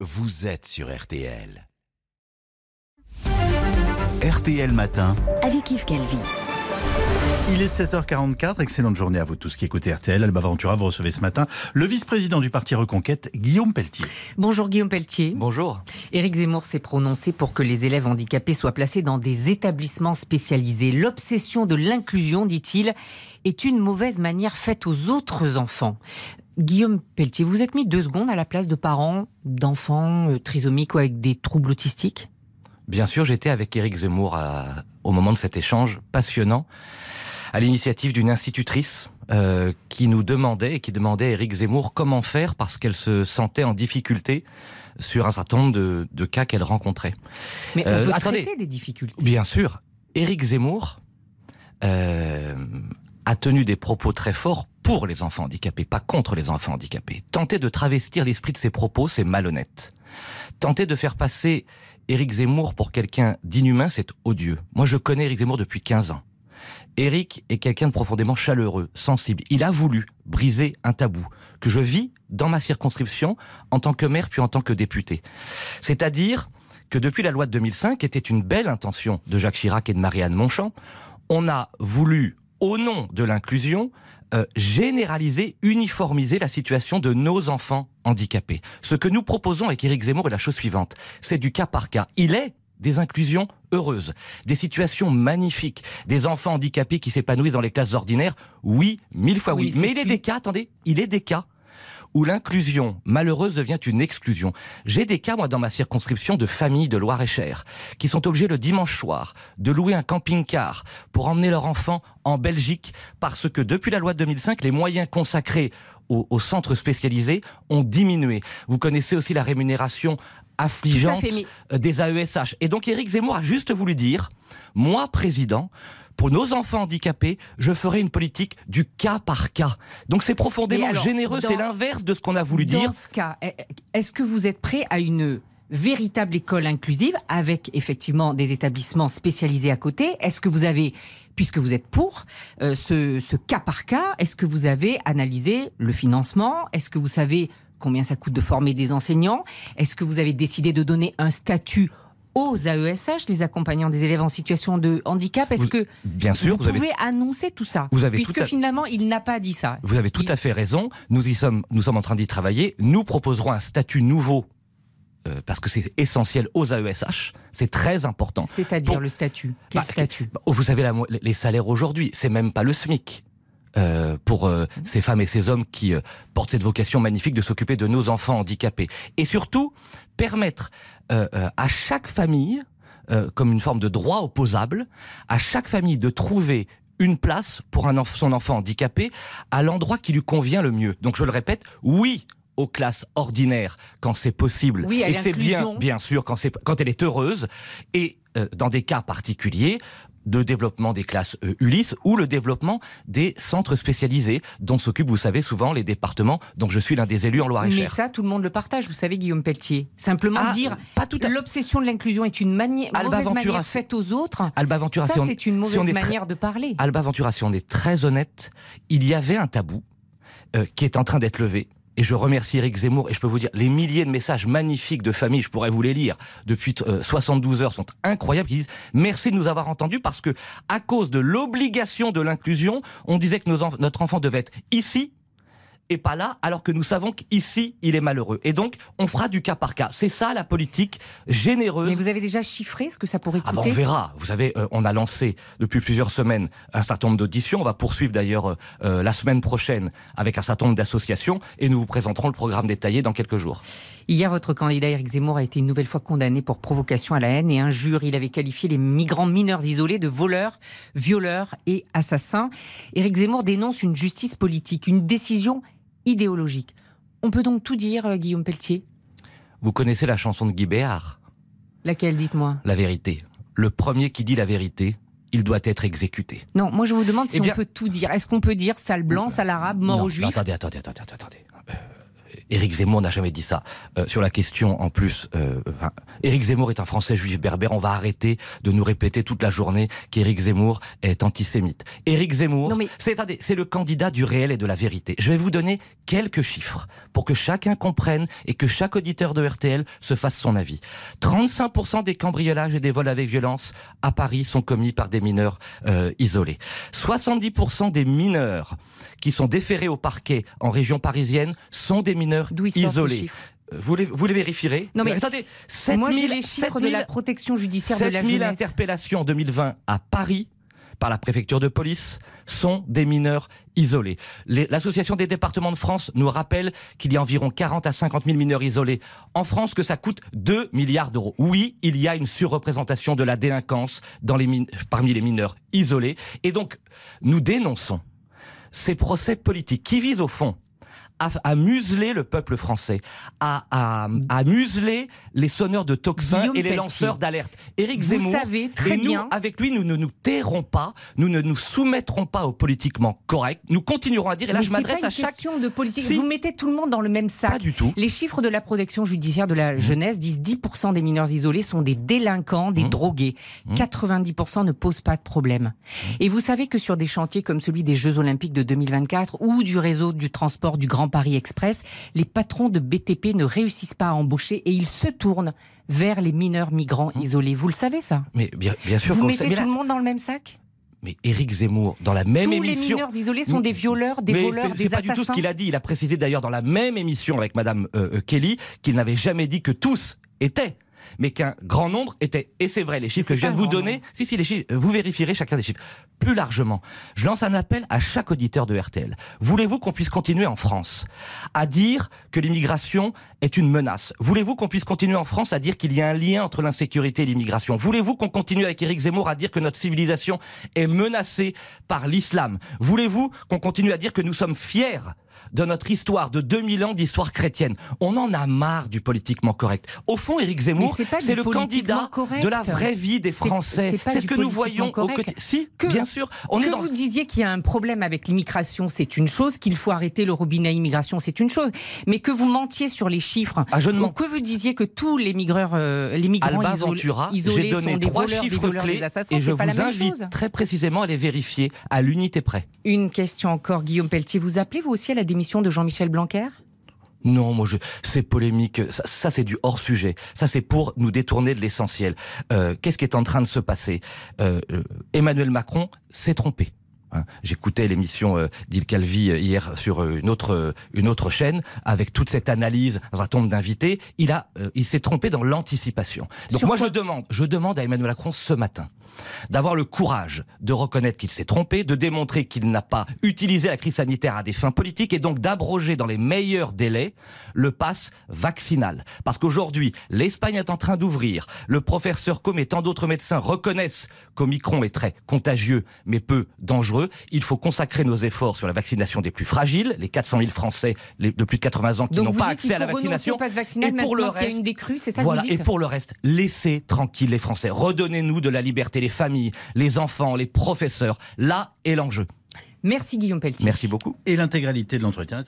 vous êtes sur RTL. RTL Matin. avec Yves Calvi. Il est 7h44, excellente journée à vous tous qui écoutez RTL. Alba Ventura, vous recevez ce matin le vice-président du parti Reconquête, Guillaume Pelletier. Bonjour Guillaume Pelletier. Bonjour. Éric Zemmour s'est prononcé pour que les élèves handicapés soient placés dans des établissements spécialisés. L'obsession de l'inclusion, dit-il, est une mauvaise manière faite aux autres enfants. Guillaume Pelletier, vous êtes mis deux secondes à la place de parents d'enfants euh, trisomiques ou avec des troubles autistiques? Bien sûr, j'étais avec Éric Zemmour à- au moment de cet échange passionnant, à l'initiative d'une institutrice euh, qui nous demandait et qui demandait à Éric Zemmour comment faire parce qu'elle se sentait en difficulté sur un certain nombre de, de cas qu'elle rencontrait. Mais on Euh, peut attendez. traiter des difficultés. Bien sûr, Éric Zemmour euh, a tenu des propos très forts pour les enfants handicapés, pas contre les enfants handicapés. Tenter de travestir l'esprit de ses propos, c'est malhonnête. Tenter de faire passer Éric Zemmour pour quelqu'un d'inhumain, c'est odieux. Moi, je connais Éric Zemmour depuis 15 ans. Éric est quelqu'un de profondément chaleureux, sensible. Il a voulu briser un tabou que je vis dans ma circonscription en tant que maire puis en tant que député. C'est-à-dire que depuis la loi de 2005, qui était une belle intention de Jacques Chirac et de Marianne Monchamp, on a voulu, au nom de l'inclusion, euh, généraliser, uniformiser la situation de nos enfants handicapés. Ce que nous proposons avec Éric Zemmour est la chose suivante. C'est du cas par cas. Il est des inclusions heureuses, des situations magnifiques, des enfants handicapés qui s'épanouissent dans les classes ordinaires. Oui, mille fois oui. Oui, Mais il est des cas, attendez, il est des cas où l'inclusion malheureuse devient une exclusion. J'ai des cas, moi, dans ma circonscription, de familles de Loire-et-Cher, qui sont obligées le dimanche soir de louer un camping-car pour emmener leur enfant en Belgique, parce que depuis la loi de 2005, les moyens consacrés aux, aux centres spécialisés ont diminué. Vous connaissez aussi la rémunération affligeante euh, des AESH. Et donc Éric Zemmour a juste voulu dire, moi président, pour nos enfants handicapés, je ferai une politique du cas par cas. Donc c'est profondément alors, généreux, dans- c'est l'inverse de ce qu'on a voulu Dans dire. ce cas, est-ce que vous êtes prêt à une véritable école inclusive avec effectivement des établissements spécialisés à côté? Est-ce que vous avez, puisque vous êtes pour euh, ce, ce cas par cas, est-ce que vous avez analysé le financement? Est-ce que vous savez combien ça coûte de former des enseignants Est-ce que vous avez décidé de donner un statut aux AESH, les accompagnants des élèves en situation de handicap? Est-ce que Bien sûr, vous, vous avez pouvez annoncer tout ça? Vous avez Puisque à- finalement, il n'a pas dit ça. Vous avez tout Il- à fait raison. Nous y sommes, nous sommes en train d'y travailler. Nous proposerons un statut nouveau euh, parce que c'est essentiel aux AESH. C'est très important. C'est-à-dire Pour- le statut. Quel Bah, statut? Bah, Vous savez, la les salaires aujourd'hui, c'est même pas le SMIC. Euh, pour euh, ces femmes et ces hommes qui euh, portent cette vocation magnifique de s'occuper de nos enfants handicapés. Et surtout, permettre euh, euh, à chaque famille, euh, comme une forme de droit opposable, à chaque famille de trouver une place pour un enf- son enfant handicapé à l'endroit qui lui convient le mieux. Donc je le répète, oui aux classes ordinaires quand c'est possible Oui, et c'est bien bien sûr quand c'est quand elle est heureuse et euh, dans des cas particuliers de développement des classes euh, Ulysse ou le développement des centres spécialisés dont s'occupent, vous savez, souvent les départements dont je suis l'un des élus en Mais Loire-et-Cher. ça, tout le monde le partage, vous savez, Guillaume Pelletier. Simplement Ah, dire pas tout à l'obsession de l'inclusion est une mani- Alba mauvaise Ventura, manière faite aux autres. Alba Ventura, ça, si on- c'est une mauvaise manière de parler. Alba Ventura, si on est très honnête, il y avait un tabou euh, qui est en train d'être levé. Et je remercie Eric Zemmour et je peux vous dire, les milliers de messages magnifiques de familles, je pourrais vous les lire, depuis euh, 72 heures sont incroyables, qui disent merci de nous avoir entendus parce que à cause de l'obligation de l'inclusion, on disait que nos notre enfant devait être ici et pas là, alors que nous savons qu'ici, il est malheureux. Et donc, on fera du cas par cas. C'est ça la politique généreuse Mais vous avez déjà chiffré ce que ça pourrait ah bah, coûter on verra. Vous savez, euh, on a lancé depuis plusieurs semaines un certain nombre d'auditions. On va poursuivre d'ailleurs euh, euh, la semaine prochaine avec un certain nombre d'associations et nous vous présenterons le programme détaillé dans quelques jours. Hier, votre candidat Éric Zemmour a été une nouvelle fois condamné pour provocation à la haine et injure. Il avait qualifié les migrants mineurs isolés de voleurs, violeurs et assassins. Éric Zemmour dénonce une justice politique, une décision idéologique. On peut donc tout dire, euh, Guillaume Pelletier? Vous connaissez la chanson de Guy Béard, Laquelle, dites-moi? La vérité. Le premier qui dit la vérité, il doit être exécuté. Non, moi je vous demande si Eh bien- on peut tout dire. Est-ce qu'on peut dire sale blanc, sale arabe, mort Non, aux juifs? non, Attendez, attendez, attendez, attendez. Éric Zemmour n'a jamais dit ça. Euh, sur la question, en plus, euh, enfin, Éric Zemmour est un Français juif berbère. On va arrêter de nous répéter toute la journée qu'Éric Zemmour est antisémite. Éric Zemmour, mais- c'est le candidat du réel et de la vérité. Je vais vous donner quelques chiffres pour que chacun comprenne et que chaque auditeur de RTL se fasse son avis. 35% des cambriolages et des vols avec violence à Paris sont commis par des mineurs euh, isolés. 70% des mineurs qui sont déférés au parquet en région parisienne sont des mineurs Isolés. Euh, Vous les, vous les vérifierez Non, mais attendez, Moi, j'ai 7000 les chiffres de la 7000 protection judiciaire de la 7000 jeunesse. interpellations en 2020 à Paris par la préfecture de police sont des mineurs isolés. L'Association des départements de France nous rappelle qu'il y a environ 40 à 50 000 mineurs isolés en France, que ça coûte 2 milliards d'euros. Oui, il y a une surreprésentation de la délinquance dans les parmi les mineurs isolés. Et donc, nous dénonçons ces procès politiques qui visent au fond à, à museler le peuple français, à, à, à museler les sonneurs de toxins Guillaume et les lanceurs d'alerte. Éric Vous Zemmour, savez très et nous, bien- avec lui, nous ne nous tairons pas, nous ne nous soumettrons pas au politiquement correct, nous continuerons à dire, et là Mais je m'adresse à chaque... question de politique. Si. Vous mettez tout le monde dans le même sac. Pas du tout. Les chiffres de la protection judiciaire de Mmh. la jeunesse disent 10% des mineurs isolés sont des délinquants, des Mmh. drogués. 90% ne posent pas de problème. Mmh. Et vous savez que sur des chantiers comme celui des Jeux Olympiques de 2024 ou du réseau du transport du Grand Paris Express, les patrons de BTP ne réussissent pas à embaucher et ils se tournent vers les mineurs migrants isolés. Vous le savez ça? Mais bien, bien Mmh. sûr Vous mettez. Mais, tout le monde dans le même sac? Mais Éric Zemmour, dans la même Tous émission... les mineurs isolés sont des violeurs, des Mais voleurs, c'est des pas du tout ce assassins. qu'il a dit. Il a précisé d'ailleurs dans la même émission avec Madame euh, euh, Kelly qu'il n'avait jamais dit que tous étaient. Mais qu'un grand nombre étaient. Et c'est vrai, les chiffres que je viens de vous donner, nombre. si, si, les chiffres, vous vérifierez chacun des chiffres. Plus largement, je lance un appel à chaque auditeur de RTL. Voulez-vous qu'on puisse continuer en France à dire que l'immigration est une menace? Voulez-vous qu'on puisse continuer en France à dire qu'il y a un lien entre l'insécurité et l'immigration? Voulez-vous qu'on continue avec Éric Zemmour à dire que notre civilisation est menacée par l'islam? Voulez-vous qu'on continue à dire que nous sommes fiers de notre histoire de 2000 ans d'histoire chrétienne. On en a marre du politiquement correct. Au fond, Éric Zemmour, c'est le candidat correct. de la vraie vie des Français. c'est ce que nous voyons au quotidien. Si, Que- bien sûr. On que est dans vous disiez qu'il y a un problème avec l'immigration, c'est une chose. Qu'il faut arrêter le robinet immigration, c'est une chose. Mais que vous mentiez sur les chiffres, Ah, je ne ou mens que vous disiez que tous les migreurs, euh, les migrants Alba isolés, Ventura, isolés j'ai donné sont des trois voleurs, des chiffres voleurs, clés des assassins, et je la vous même invite chose. très précisément à les vérifier à l'unité près. Une question encore, Guillaume Pelletier. Vous appelez vous aussi à la démission de Jean-Michel Blanquer? Non, moi, je, c'est polémique. Ça, ça, c'est du hors sujet. Ça, c'est pour nous détourner de l'essentiel. Euh, qu'est-ce qui est en train de se passer? Euh, euh, Emmanuel Macron s'est trompé. Hein, J'écoutais l'émission euh, d'Il Calvi euh, hier sur euh, une autre une autre chaîne avec toute cette analyse dans un tombe d'invités. Il a il s'est trompé dans l'anticipation. Donc Sur moi je demande je demande à Emmanuel Macron ce matin d'avoir le courage de reconnaître qu'il s'est trompé, de démontrer qu'il n'a pas utilisé la crise sanitaire à des fins politiques et donc d'abroger dans les meilleurs délais le pass vaccinal. Parce qu'aujourd'hui, l'Espagne est en train d'ouvrir, le professeur Com et tant d'autres médecins reconnaissent qu'Omicron est très contagieux mais peu dangereux. Il faut consacrer nos efforts sur la vaccination des plus fragiles, les 400 000 Français de plus de 80 ans qui n'ont pas accès à la vaccination. et pour le reste, une décrue, c'est ça que voilà. vous Et pour le reste, laissez tranquille les Français. Redonnez-nous de la liberté, les familles, les enfants, les professeurs. Là est l'enjeu. Merci Guillaume Pelletier. Merci beaucoup. Et l'intégralité de l'entretien est